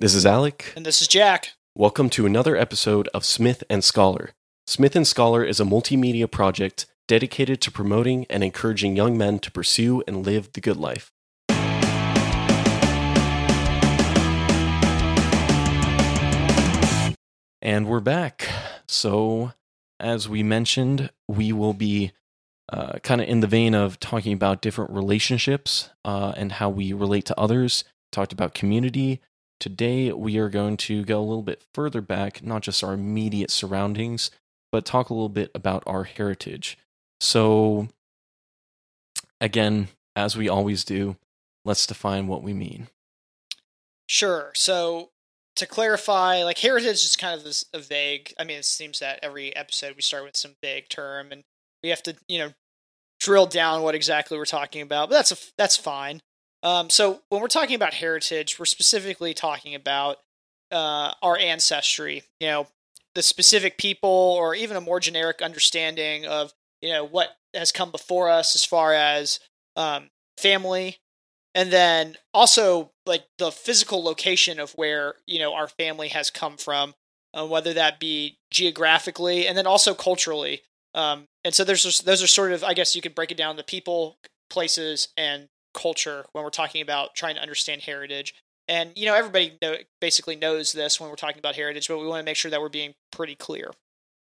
This is Alec. And this is Jack. Welcome to another episode of Smith and Scholar. Smith and Scholar is a multimedia project dedicated to promoting and encouraging young men to pursue and live the good life. And we're back. So, as we mentioned, we will be uh, kind of in the vein of talking about different relationships uh, and how we relate to others. Talked about community. Today, we are going to go a little bit further back, not just our immediate surroundings, but talk a little bit about our heritage. So, again, as we always do, let's define what we mean. Sure. So, to clarify, like heritage is kind of this a vague. I mean, it seems that every episode we start with some vague term, and we have to, you know, drill down what exactly we're talking about. But that's a, that's fine. Um, so when we're talking about heritage, we're specifically talking about uh, our ancestry. You know, the specific people, or even a more generic understanding of you know what has come before us as far as um, family, and then also like the physical location of where you know our family has come from uh, whether that be geographically and then also culturally um, and so there's those are sort of i guess you could break it down the people places and culture when we're talking about trying to understand heritage and you know everybody know, basically knows this when we're talking about heritage but we want to make sure that we're being pretty clear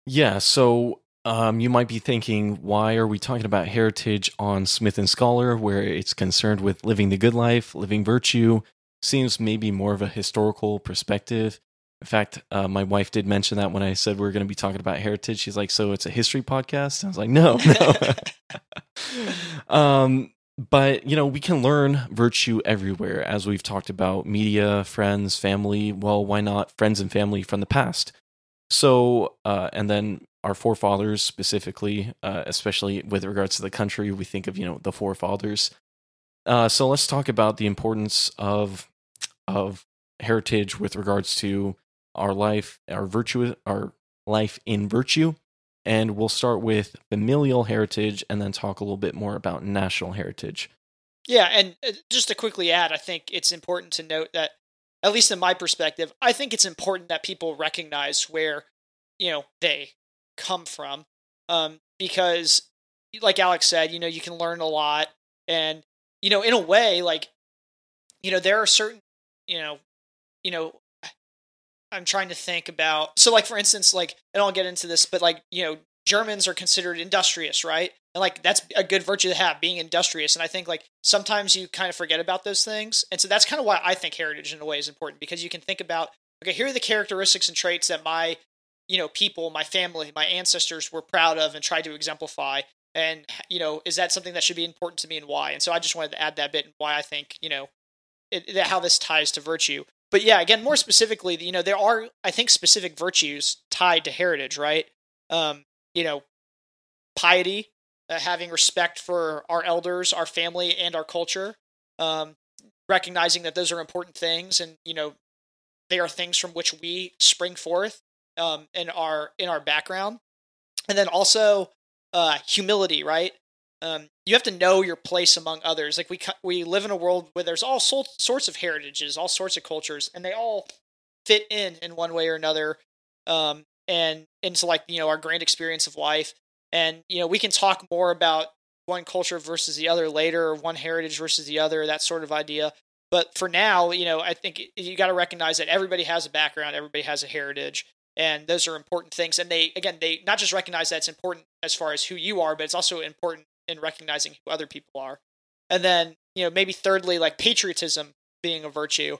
Yeah, so um, you might be thinking, why are we talking about heritage on Smith and Scholar, where it's concerned with living the good life, living virtue? Seems maybe more of a historical perspective. In fact, uh, my wife did mention that when I said we are going to be talking about heritage. She's like, "So it's a history podcast?" I was like, "No, no." um, but you know, we can learn virtue everywhere, as we've talked about media, friends, family. Well, why not friends and family from the past? So, uh, and then our forefathers specifically, uh, especially with regards to the country, we think of you know the forefathers. Uh, so let's talk about the importance of of heritage with regards to our life, our virtue, our life in virtue, and we'll start with familial heritage, and then talk a little bit more about national heritage. Yeah, and uh, just to quickly add, I think it's important to note that, at least in my perspective, I think it's important that people recognize where, you know, they come from, um, because, like Alec said, you know, you can learn a lot, and you know, in a way, like, you know, there are certain, you know, you know, I'm trying to think about. So, like, for instance, like, and I'll get into this, but like, you know, Germans are considered industrious, right? And like that's a good virtue to have, being industrious. And I think like sometimes you kind of forget about those things. And so that's kind of why I think heritage in a way is important because you can think about, okay, here are the characteristics and traits that my, you know, people, my family, my ancestors were proud of and tried to exemplify. And, you know, is that something that should be important to me and why? And so I just wanted to add that bit and why I think, you know, it, how this ties to virtue. But yeah, again, more specifically, you know, there are, I think, specific virtues tied to heritage, right? Um, you know, piety, uh, having respect for our elders, our family, and our culture, um, recognizing that those are important things, and you know, they are things from which we spring forth um, in our in our background, and then also uh, humility, right? Um, you have to know your place among others. Like we we live in a world where there's all sorts of heritages, all sorts of cultures, and they all fit in in one way or another. Um, and into like you know our grand experience of life and you know we can talk more about one culture versus the other later or one heritage versus the other that sort of idea but for now you know i think you got to recognize that everybody has a background everybody has a heritage and those are important things and they again they not just recognize that it's important as far as who you are but it's also important in recognizing who other people are. And then you know maybe thirdly like patriotism being a virtue.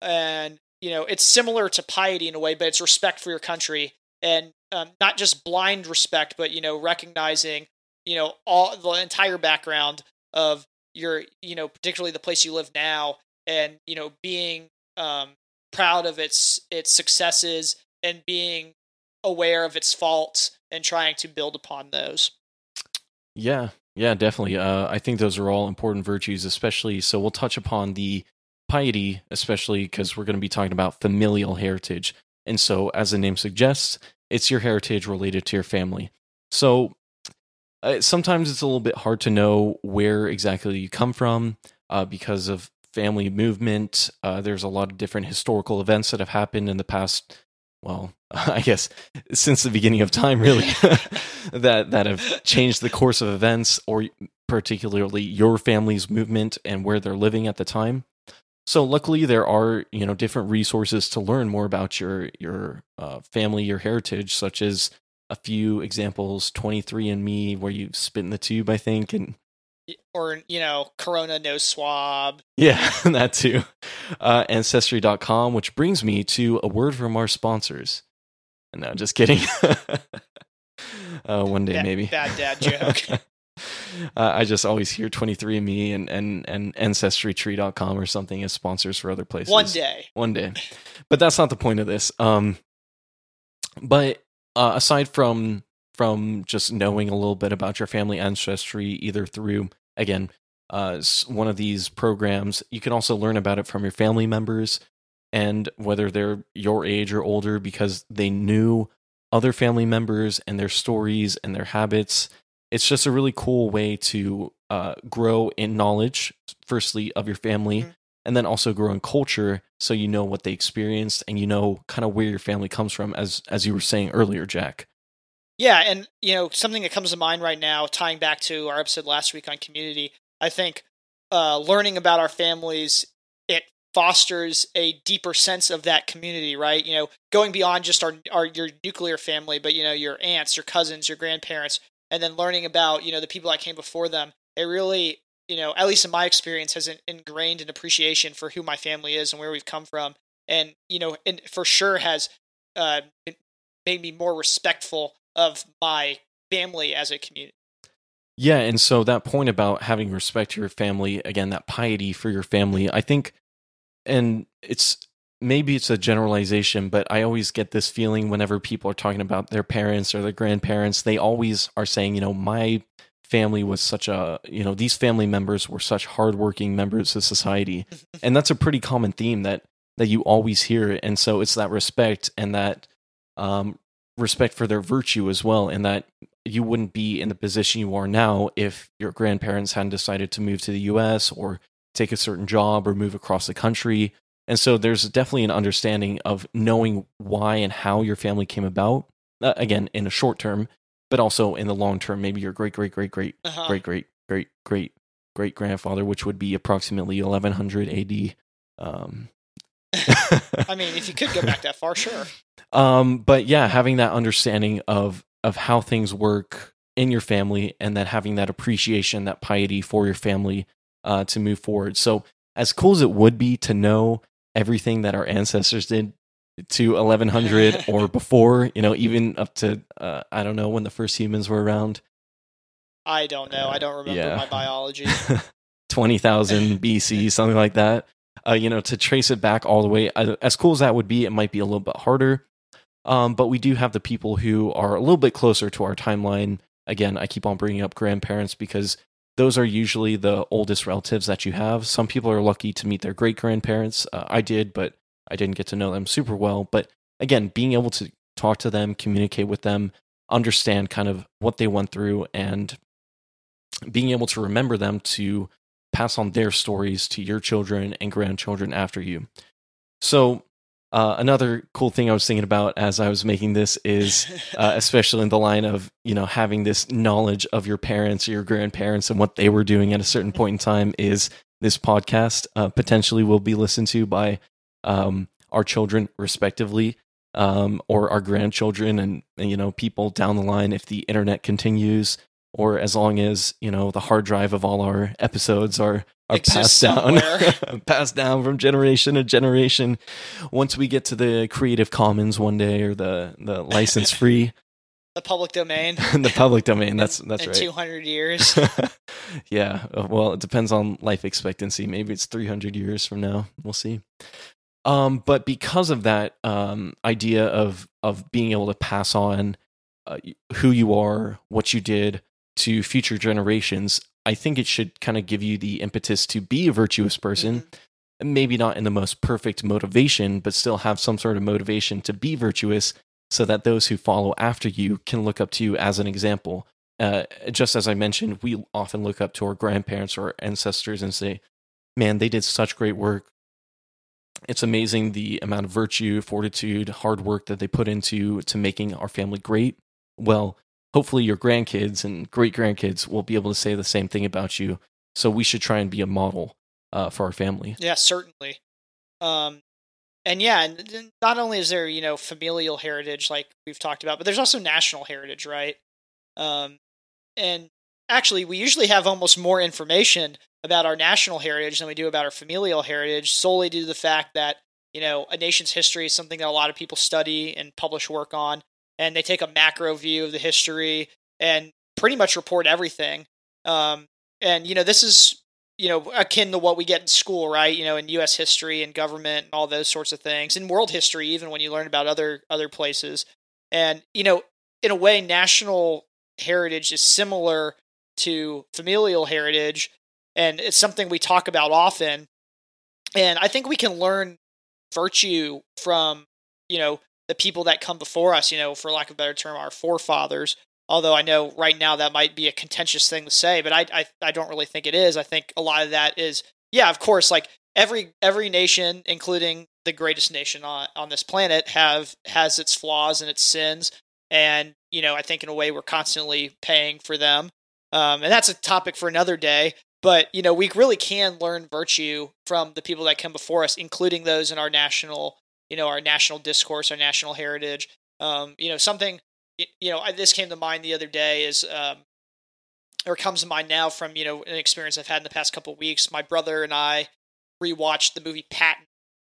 And you know it's similar to piety in a way but it's respect for your country and um, not just blind respect, but you know recognizing you know all the entire background of your you know particularly the place you live now, and you know being um, proud of its its successes and being aware of its faults and trying to build upon those. Yeah, yeah, definitely. Uh, I think those are all important virtues, especially. So we'll touch upon the piety, especially because we're going to be talking about familial heritage. And so, as the name suggests, it's your heritage related to your family. So, uh, sometimes it's a little bit hard to know where exactly you come from uh, because of family movement. Uh, there's a lot of different historical events that have happened in the past. Well, I guess since the beginning of time, really, that that have changed the course of events, or particularly your family's movement and where they're living at the time. So luckily, there are you know different resources to learn more about your your uh, family, your heritage, such as a few examples, 23andMe, where you spit in the tube, I think, and or you know corona no swab. Yeah that too. Uh, ancestry.com which brings me to a word from our sponsors. No just kidding. Uh, one day bad, maybe. bad dad joke. Uh, i just always hear 23andme and and and ancestrytree.com or something as sponsors for other places. One day. One day. But that's not the point of this. Um but uh, aside from from just knowing a little bit about your family ancestry, either through, again, uh, one of these programs. You can also learn about it from your family members and whether they're your age or older because they knew other family members and their stories and their habits. It's just a really cool way to uh, grow in knowledge, firstly, of your family, mm-hmm. and then also grow in culture so you know what they experienced and you know kind of where your family comes from, as, as you were saying earlier, Jack. Yeah, and you know something that comes to mind right now, tying back to our episode last week on community. I think uh, learning about our families it fosters a deeper sense of that community, right? You know, going beyond just our our your nuclear family, but you know your aunts, your cousins, your grandparents, and then learning about you know the people that came before them. It really, you know, at least in my experience, has ingrained an appreciation for who my family is and where we've come from, and you know, and for sure has uh, made me more respectful of my family as a community. Yeah, and so that point about having respect to your family, again, that piety for your family, I think, and it's maybe it's a generalization, but I always get this feeling whenever people are talking about their parents or their grandparents, they always are saying, you know, my family was such a, you know, these family members were such hardworking members of society. and that's a pretty common theme that that you always hear. And so it's that respect and that um, respect for their virtue as well, and that you wouldn't be in the position you are now if your grandparents hadn't decided to move to the US or take a certain job or move across the country. And so there's definitely an understanding of knowing why and how your family came about. Uh, again, in a short term, but also in the long term, maybe your great, great, great, great, uh-huh. great, great, great, great, great grandfather, which would be approximately 1100 AD. Um, I mean, if you could go back that far, sure. Um, but yeah, having that understanding of of how things work in your family, and then having that appreciation, that piety for your family uh, to move forward. So, as cool as it would be to know everything that our ancestors did to 1100 or before, you know, even up to uh, I don't know when the first humans were around. I don't know. I don't remember yeah. my biology. 20,000 BC, something like that uh, you know, to trace it back all the way. Uh, as cool as that would be, it might be a little bit harder. Um, but we do have the people who are a little bit closer to our timeline. Again, I keep on bringing up grandparents because those are usually the oldest relatives that you have. Some people are lucky to meet their great grandparents. Uh, I did, but I didn't get to know them super well. But again, being able to talk to them, communicate with them, understand kind of what they went through, and being able to remember them to pass on their stories to your children and grandchildren after you. So, uh, another cool thing I was thinking about as I was making this is, uh, especially in the line of you know having this knowledge of your parents or your grandparents and what they were doing at a certain point in time, is this podcast uh, potentially will be listened to by um, our children respectively, um, or our grandchildren, and, and you know people down the line if the internet continues or as long as you know the hard drive of all our episodes are are passed down. passed down from generation to generation. Once we get to the creative commons one day or the the license free the public domain. The public domain that's that's in right. 200 years. Yeah uh, well it depends on life expectancy. Maybe it's 300 years from now. We'll see. Um, but because of that um, idea of of being able to pass on uh, who you are what you did to future generations, I think it should kind of give you the impetus to be a virtuous person. Mm-hmm. Maybe not in the most perfect motivation, but still have some sort of motivation to be virtuous so that those who follow after you can look up to you as an example. Uh, just as I mentioned, we often look up to our grandparents or our ancestors and say, man, they did such great work. It's amazing the amount of virtue, fortitude, hard work that they put into to making our family great. Well, hopefully your grandkids and great grandkids will be able to say the same thing about you. So we should try and be a model uh, for our family. Yeah, certainly. Um, and yeah, and not only is there you know familial heritage like we've talked about, but there's also national heritage, right? Um, and actually, we usually have almost more information about our national heritage than we do about our familial heritage, solely due to the fact that you know a nation's history is something that a lot of people study and publish work on, and they take a macro view of the history and pretty much report everything. Um, and you know this is you know, akin to what we get in school, right? You know, in U.S. history and government and all those sorts of things, in world history, even when you learn about other other places, and you know, in a way, national heritage is similar to familial heritage, and it's something we talk about often. And I think we can learn virtue from you know the people that come before us. You know, for lack of a better term, our forefathers, Although I know right now that might be a contentious thing to say, but I, I I don't really think it is. I think a lot of that is yeah, of course, like every every nation, including the greatest nation on on this planet, have has its flaws and its sins, and you know I think in a way we're constantly paying for them, um, and that's a topic for another day. But you know we really can learn virtue from the people that come before us, including those in our national you know our national discourse, our national heritage. Um, you know something you know, this came to mind the other day is, um, or comes to mind now from you know an experience I've had in the past couple weeks. My brother and I rewatched the movie Patton,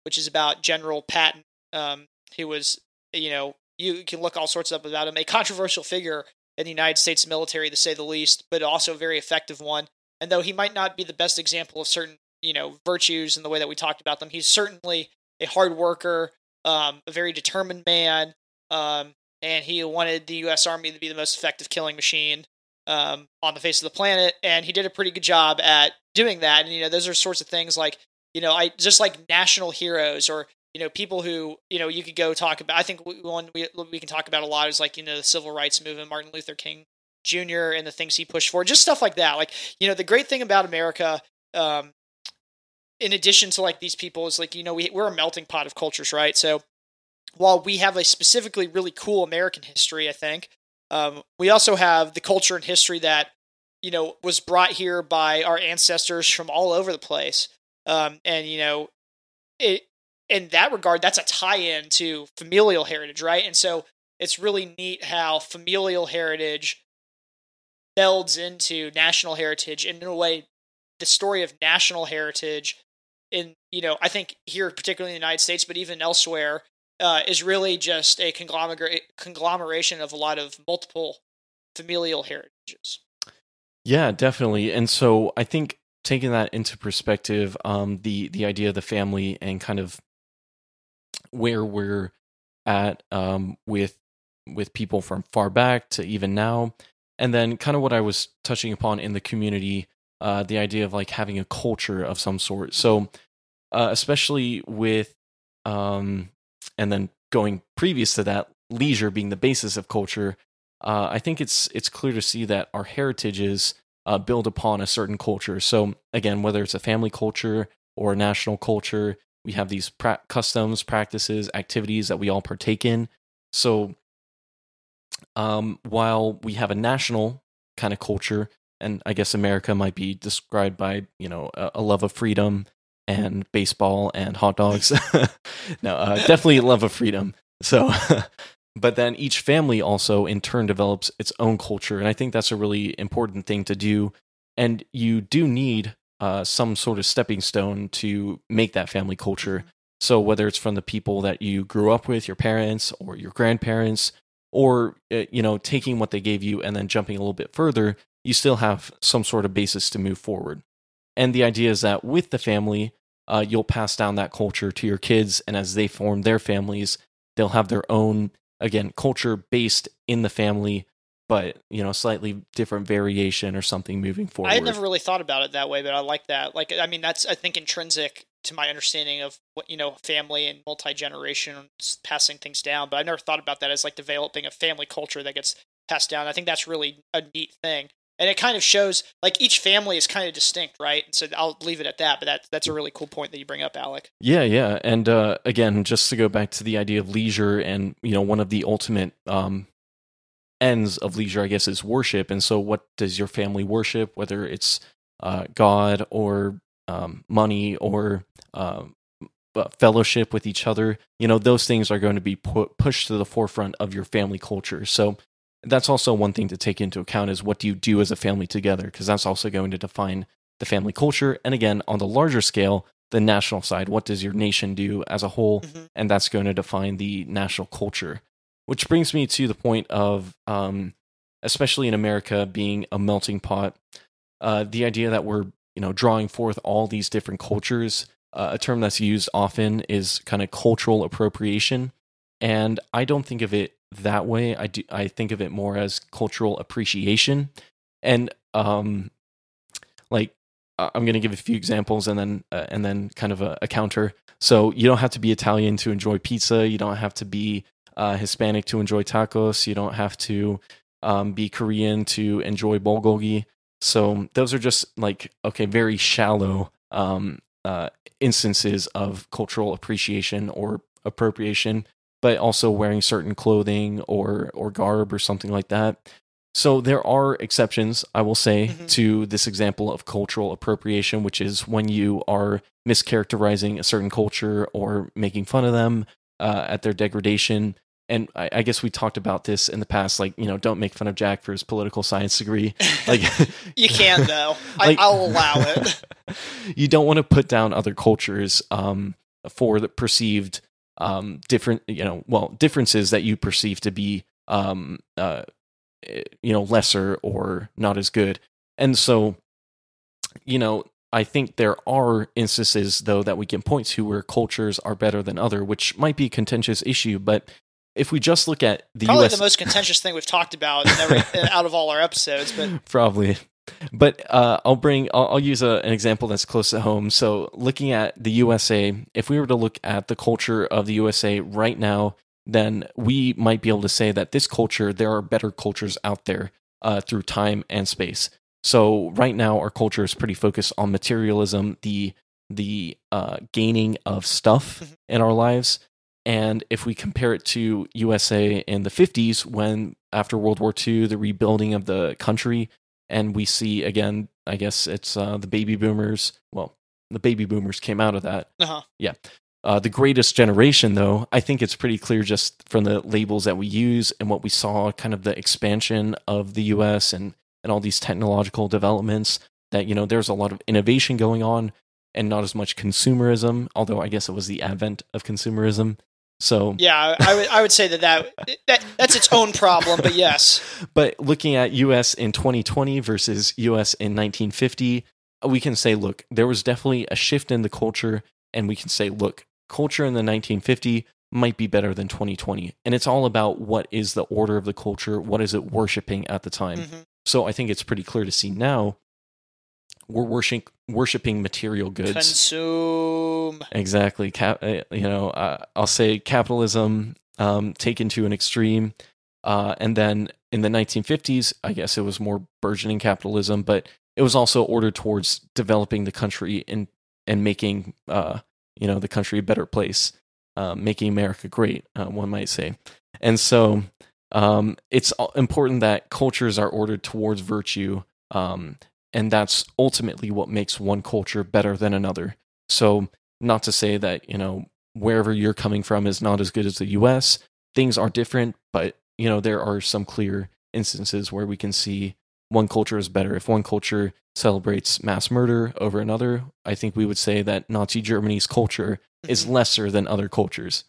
which is about General Patton. Um, he was, you know, you can look all sorts up about him, a controversial figure in the United States military to say the least, but also a very effective one. And though he might not be the best example of certain, you know, virtues in the way that we talked about them, he's certainly a hard worker, um, a very determined man, um, and he wanted the U.S. Army to be the most effective killing machine um, on the face of the planet, and he did a pretty good job at doing that. And you know, those are sorts of things like you know, I just like national heroes or you know people who you know you could go talk about. I think one we we can talk about a lot is like you know the civil rights movement, Martin Luther King Jr. and the things he pushed for, just stuff like that. Like you know, the great thing about America. Um, in addition to like these people is like you know we, we're a melting pot of cultures right so while we have a specifically really cool American history, I think, um, we also have the culture and history that you know was brought here by our ancestors from all over the place. Um, and you know, it in that regard, that's a tie-in to familial heritage, right? And so it's really neat how familial heritage melds into national heritage, and in a way, the story of national heritage in you know I think here particularly in the United States, but even elsewhere, uh, is really just a conglomerate conglomeration of a lot of multiple familial heritages. Yeah, definitely. And so I think taking that into perspective, um, the the idea of the family and kind of where we're at um, with with people from far back to even now, and then kind of what I was touching upon in the community, uh, the idea of like having a culture of some sort. So, uh, especially with um, and then going previous to that, leisure being the basis of culture, uh, I think it's it's clear to see that our heritages uh, build upon a certain culture. So again, whether it's a family culture or a national culture, we have these pra- customs, practices, activities that we all partake in. So um, while we have a national kind of culture, and I guess America might be described by you know a, a love of freedom and baseball and hot dogs. no, uh, definitely love of freedom. So, but then each family also in turn develops its own culture, and I think that's a really important thing to do. And you do need uh, some sort of stepping stone to make that family culture. So whether it's from the people that you grew up with, your parents or your grandparents, or uh, you know taking what they gave you and then jumping a little bit further, you still have some sort of basis to move forward. And the idea is that with the family, uh, you'll pass down that culture to your kids, and as they form their families, they'll have their own again culture based in the family, but you know slightly different variation or something moving forward. I had never really thought about it that way, but I like that. Like, I mean, that's I think intrinsic to my understanding of what you know family and multi generation passing things down. But I never thought about that as like developing a family culture that gets passed down. I think that's really a neat thing. And it kind of shows like each family is kind of distinct, right? And so I'll leave it at that. But that that's a really cool point that you bring up, Alec. Yeah, yeah, and uh, again, just to go back to the idea of leisure, and you know, one of the ultimate um, ends of leisure, I guess, is worship. And so, what does your family worship? Whether it's uh, God or um, money or uh, fellowship with each other, you know, those things are going to be pu- pushed to the forefront of your family culture. So that's also one thing to take into account is what do you do as a family together? Because that's also going to define the family culture. And again on the larger scale the national side what does your nation do as a whole? Mm-hmm. and that's going to define the national culture. Which brings me to the point of um, especially in america being a melting pot uh, the idea that we're you know drawing forth all these different cultures uh, a term that's used often is kind of cultural appropriation. And i don't think of it that way. I do I think of it more as cultural appreciation, and um, like I'm going to give a few examples and then uh, and then kind of a, a, counter. So you don't have to be Italian to enjoy pizza. You don't have to be uh, Hispanic to enjoy tacos. You don't have to um, be Korean to enjoy bulgogi. So those are just like okay, very shallow um, uh, instances of cultural appreciation or appropriation but also wearing certain clothing or or garb or something like that. So there are exceptions, I will say, mm-hmm. to this example of cultural appropriation, which is when you are mischaracterizing a certain culture or making fun of them uh, at their degradation. And I, I, guess we talked about this in the past, like you know, don't make fun of Jack for his political science degree. Like you can though, like, I, will allow it. you don't want to put down other cultures um, for the perceived um, different, you know, well, differences that you perceive to be, um, uh, you know, lesser or not as good. And so, you know, I think there are instances though that we can point to where cultures are better than other, which might be a contentious issue, but if we just look at the probably US- the most contentious thing we've talked about out of all our episodes, but probably but uh, I'll bring I'll, I'll use a, an example that's close to home. So looking at the USA, if we were to look at the culture of the USA right now, then we might be able to say that this culture there are better cultures out there uh, through time and space. So right now our culture is pretty focused on materialism, the the uh, gaining of stuff mm-hmm. in our lives. And if we compare it to USA in the 50s, when after World War II, the rebuilding of the country, and we see again i guess it's uh, the baby boomers well the baby boomers came out of that. Uh-huh. yeah. Uh, the greatest generation though i think it's pretty clear just from the labels that we use and what we saw kind of the expansion of the us and and all these technological developments that you know there's a lot of innovation going on and not as much consumerism although i guess it was the advent of consumerism so yeah, I would I would say that, that that that's its own problem, but yes. But looking at U.S. in 2020 versus U.S. in 1950, we can say, look, there was definitely a shift in the culture, and we can say, look, culture in the 1950 might be better than 2020, and it's all about what is the order of the culture, what is it worshiping at the time. Mm-hmm. So I think it's pretty clear to see now we're worshiping worshiping material goods. Consume exactly. Cap, uh, you know, uh, I'll say capitalism um, taken to an extreme, uh, and then in the 1950s, I guess it was more burgeoning capitalism, but it was also ordered towards developing the country and and making uh, you know the country a better place, uh, making America great. Uh, one might say, and so. Um, it's important that cultures are ordered towards virtue um, and that's ultimately what makes one culture better than another. So, not to say that, you know, wherever you're coming from is not as good as the US, things are different, but, you know, there are some clear instances where we can see one culture is better. If one culture celebrates mass murder over another, I think we would say that Nazi Germany's culture is mm-hmm. lesser than other cultures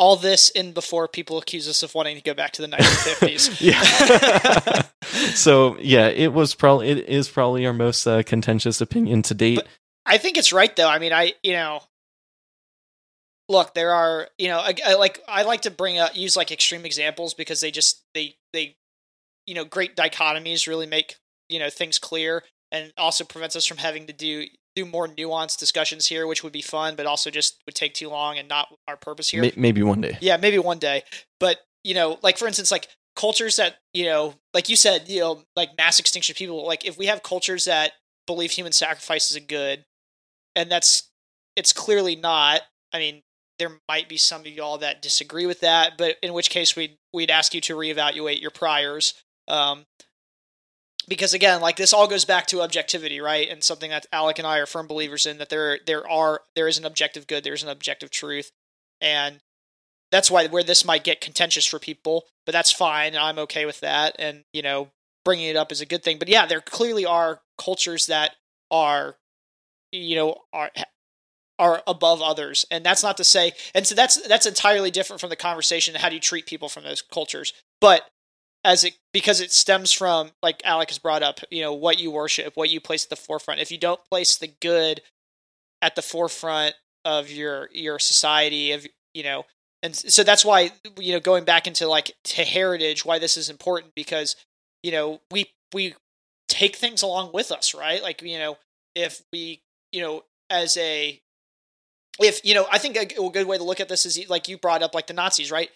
all this in before people accuse us of wanting to go back to the 1950s. yeah. so yeah, it was probably it is probably our most uh, contentious opinion to date. But I think it's right though. I mean, I you know, look, there are you know, I, I like I like to bring up use like extreme examples because they just they they you know great dichotomies really make you know things clear and also prevents us from having to do do more nuanced discussions here, which would be fun, but also just would take too long and not our purpose here. Maybe one day. Yeah, maybe one day. But you know, like for instance, like cultures that you know, like you said, you know, like mass extinction people, like if we have cultures that believe human sacrifice is a good, and that's it's clearly not. I mean, there might be some of y'all that disagree with that, but in which case we'd we'd ask you to reevaluate your priors. Um, because again, like this all goes back to objectivity, right? And something that Alec and I are firm believers in that there there are there is an objective good, there's an objective truth, and that's why where this might get contentious for people, but that's fine. I'm okay with that, and you know, bringing it up is a good thing. But yeah, there clearly are cultures that are, you know, are are above others, and that's not to say, and so that's that's entirely different from the conversation. How do you treat people from those cultures? But as it because it stems from like Alec has brought up, you know, what you worship, what you place at the forefront. If you don't place the good at the forefront of your your society, of you know, and so that's why you know going back into like to heritage, why this is important because you know we we take things along with us, right? Like you know, if we you know as a if you know, I think a, a good way to look at this is like you brought up, like the Nazis, right?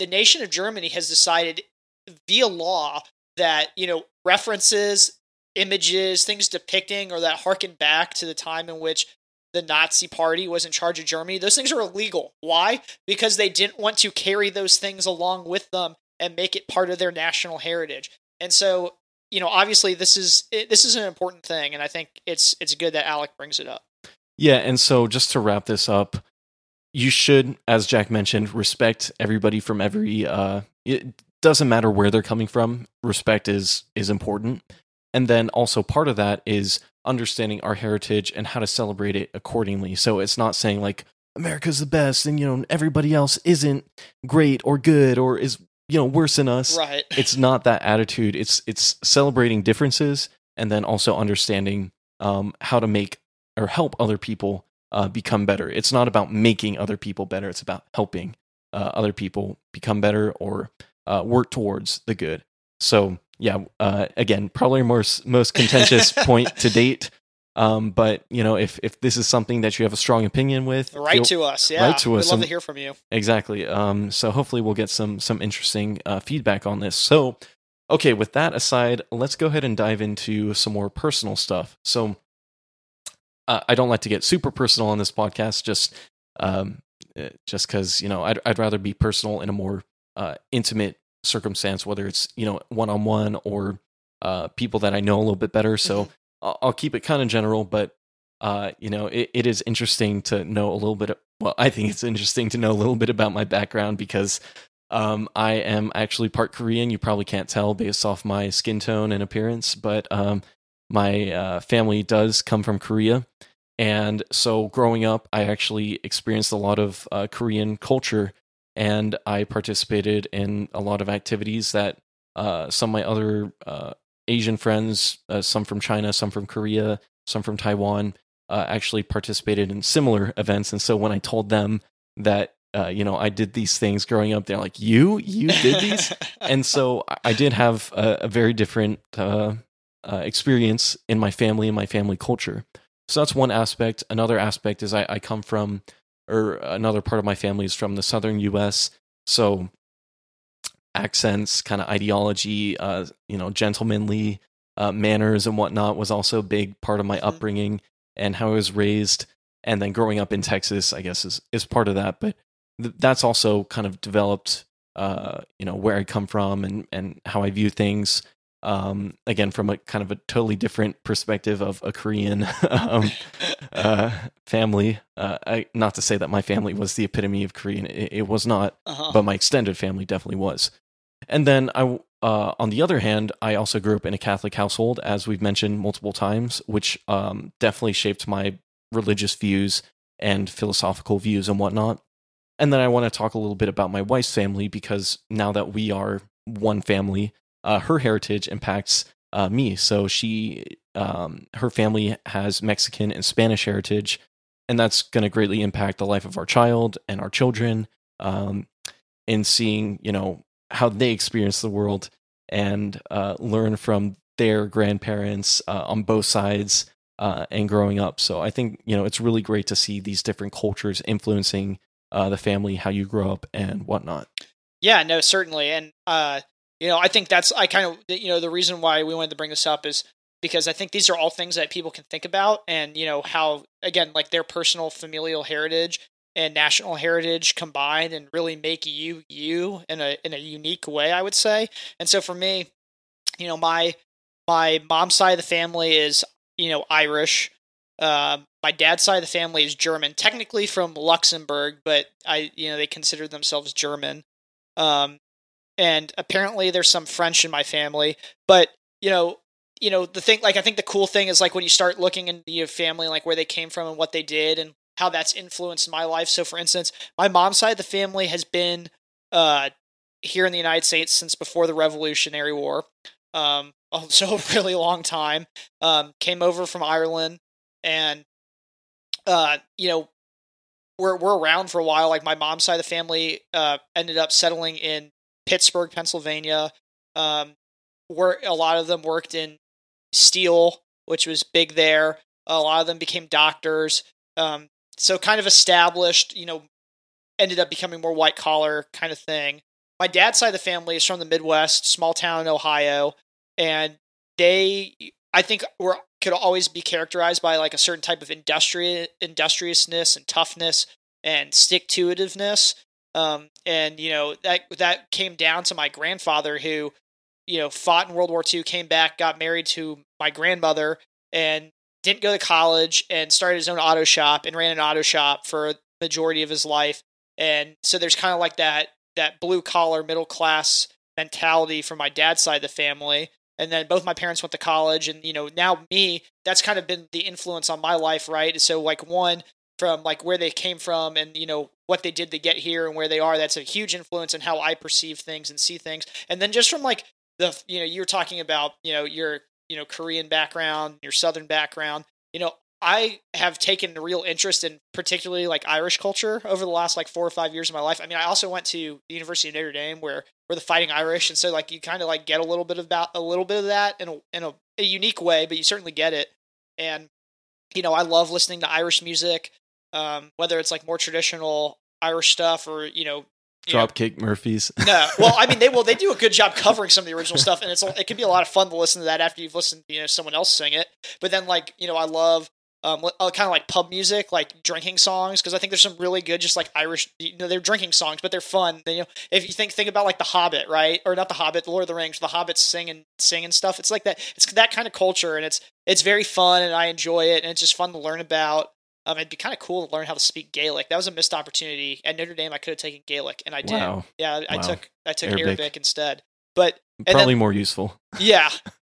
The nation of Germany has decided via law that, you know, references, images, things depicting or that harken back to the time in which the Nazi party was in charge of Germany, those things are illegal. Why? Because they didn't want to carry those things along with them and make it part of their national heritage. And so, you know, obviously this is this is an important thing and I think it's it's good that Alec brings it up. Yeah, and so just to wrap this up, you should, as Jack mentioned, respect everybody from every. Uh, it doesn't matter where they're coming from. Respect is is important, and then also part of that is understanding our heritage and how to celebrate it accordingly. So it's not saying like America's the best and you know everybody else isn't great or good or is you know worse than us. Right. It's not that attitude. It's it's celebrating differences and then also understanding um, how to make or help other people uh, become better. It's not about making other people better. It's about helping uh, other people become better or uh, work towards the good. So yeah, uh, again, probably most most contentious point to date. Um, but you know, if if this is something that you have a strong opinion with, write feel, to us. Yeah, write to us. We'd love to hear from you. Exactly. Um, so hopefully we'll get some some interesting uh, feedback on this. So, okay, with that aside, let's go ahead and dive into some more personal stuff. So, uh, I don't like to get super personal on this podcast, just um, eh, just because you know I'd I'd rather be personal in a more uh, intimate circumstance, whether it's you know one on one or uh, people that I know a little bit better. So mm-hmm. I'll, I'll, keep it kind of general, but uh, you know it, it is interesting to know a little bit. Of, well, I think it's interesting to know a little bit about my background because um, I am actually part Korean. You probably can't tell based off my skin tone and appearance, but um, my uh, family does come from Korea. And so growing up, I actually experienced a lot of uh, Korean culture and I participated in a lot of activities that uh, some of my other uh, Asian friends, uh, some from China, some from Korea, some from Taiwan, uh, actually participated in similar events. And so when I told them that uh, you know, I did these things growing up. They're like, "You, you did these," and so I did have a, a very different uh, experience in my family and my family culture. So that's one aspect. Another aspect is I, I come from, or another part of my family is from the southern U.S. So accents, kind of ideology, uh, you know, gentlemanly uh, manners and whatnot was also a big part of my mm-hmm. upbringing and how I was raised. And then growing up in Texas, I guess is is part of that. But th- that's also kind of developed, uh, you know, where I come from and and how I view things um, again from a kind of a totally different perspective of a Korean um, uh, family. Uh, I, not to say that my family was the epitome of Korean, it, it was not, uh-huh. but my extended family definitely was. And then I, uh, on the other hand, I also grew up in a Catholic household, as we've mentioned multiple times, which um, definitely shaped my religious views and philosophical views and whatnot. And then I want to talk a little bit about my wife's family because now that we are one family, uh, her heritage impacts uh, me. So she, um, her family has Mexican and Spanish heritage, and that's going to greatly impact the life of our child and our children. Um, in seeing, you know, how they experience the world and uh, learn from their grandparents uh, on both sides uh, and growing up. So I think you know it's really great to see these different cultures influencing uh, the family, how you grow up, and whatnot. Yeah, no, certainly, and uh, you know, I think that's I kind of you know the reason why we wanted to bring this up is because I think these are all things that people can think about, and you know how again like their personal familial heritage and national heritage combined and really make you you in a in a unique way, I would say. And so for me, you know, my my mom's side of the family is you know Irish. Uh, my dad's side of the family is German, technically from Luxembourg, but I you know they consider themselves German. Um, and apparently there's some French in my family, but you know you know the thing like i think the cool thing is like when you start looking into your family like where they came from and what they did and how that's influenced my life. So for instance my mom's side of the family has been uh here in the united states since before the revolutionary war um so a really long time um came over from ireland and uh you know we're we're around for a while. Like my mom's side of the family uh ended up settling in pittsburgh pennsylvania um where a lot of them worked in steel, which was big there. A lot of them became doctors. Um, so kind of established, you know, ended up becoming more white collar kind of thing. My dad's side of the family is from the Midwest, small town in Ohio, and they, I think, were could always be characterized by like a certain type of industri- industriousness and toughness and stick to itiveness. Um, and you know that that came down to my grandfather, who you know, fought in World War II, came back, got married to my grandmother, and didn't go to college and started his own auto shop and ran an auto shop for majority of his life. And so there's kind of like that that blue collar middle class mentality from my dad's side of the family. And then both my parents went to college, and you know now me, that's kind of been the influence on my life, right? So like one from like where they came from and you know what they did to get here and where they are that's a huge influence in how i perceive things and see things and then just from like the you know you're talking about you know your you know Korean background, your Southern background. You know, I have taken a real interest in particularly like Irish culture over the last like four or five years of my life. I mean, I also went to the University of Notre Dame where we're the Fighting Irish, and so like you kind of like get a little bit about a little bit of that in a in a, a unique way, but you certainly get it. And you know, I love listening to Irish music, um, whether it's like more traditional Irish stuff or you know Dropkick Murphys. no, well, I mean they will. They do a good job covering some of the original stuff, and it's it can be a lot of fun to listen to that after you've listened, you know, someone else sing it. But then, like you know, I love um, uh, kind of like pub music, like drinking songs, because I think there's some really good, just like Irish. You know, they're drinking songs, but they're fun. Then, you know, if you think think about like the Hobbit, right, or not the Hobbit, the Lord of the Rings, the Hobbits sing and sing and stuff. It's like that. It's that kind of culture, and it's it's very fun, and I enjoy it, and it's just fun to learn about. Um, it'd be kind of cool to learn how to speak Gaelic. That was a missed opportunity at Notre Dame. I could have taken Gaelic, and I did. Wow. Yeah, I Wow. took I took Arabic. Arabic, instead. But Probably then- more useful. yeah,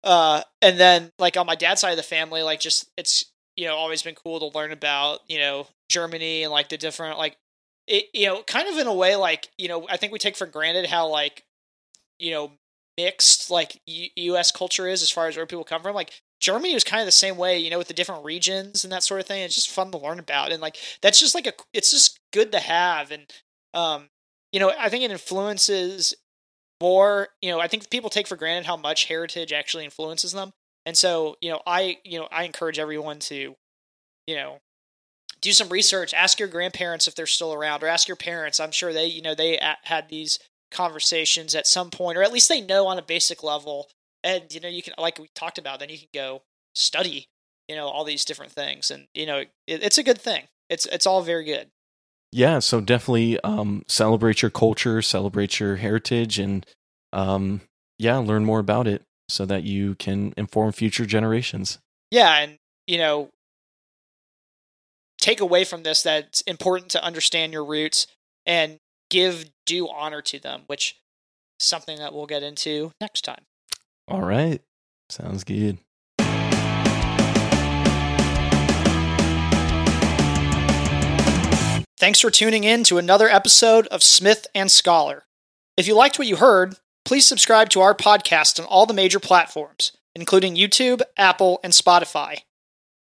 uh, and then like on my dad's side of the family, like just it's you know always been cool to learn about you know Germany and like the different like it you know kind of in a way like you know I think we take for granted how like you know mixed like U- U.S. culture is as far as where people come from. Like Germany was kind of the same way, you know, with the different regions and that sort of thing. It's just fun to learn about, and like that's just like a it's just good to have, and um, you know, I think it influences more. You know, I think people take for granted how much heritage actually influences them, and so you know, I you know I encourage everyone to, you know. Do some research. Ask your grandparents if they're still around, or ask your parents. I'm sure they, you know, they had these conversations at some point, or at least they know on a basic level. And you know, you can, like we talked about, then you can go study, you know, all these different things, and you know, it, it's a good thing. It's it's all very good. Yeah, so definitely um, celebrate your culture, celebrate your heritage, and um, yeah, learn more about it so that you can inform future generations. Yeah, and you know, take away from this that it's important to understand your roots and give due honor to them, which is something that we'll get into next time. All right, sounds good. Thanks for tuning in to another episode of Smith and Scholar. If you liked what you heard, please subscribe to our podcast on all the major platforms, including YouTube, Apple, and Spotify.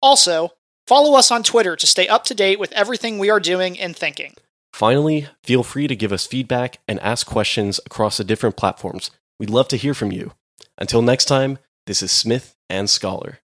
Also, follow us on Twitter to stay up to date with everything we are doing and thinking. Finally, feel free to give us feedback and ask questions across the different platforms. We'd love to hear from you. Until next time, this is Smith and Scholar.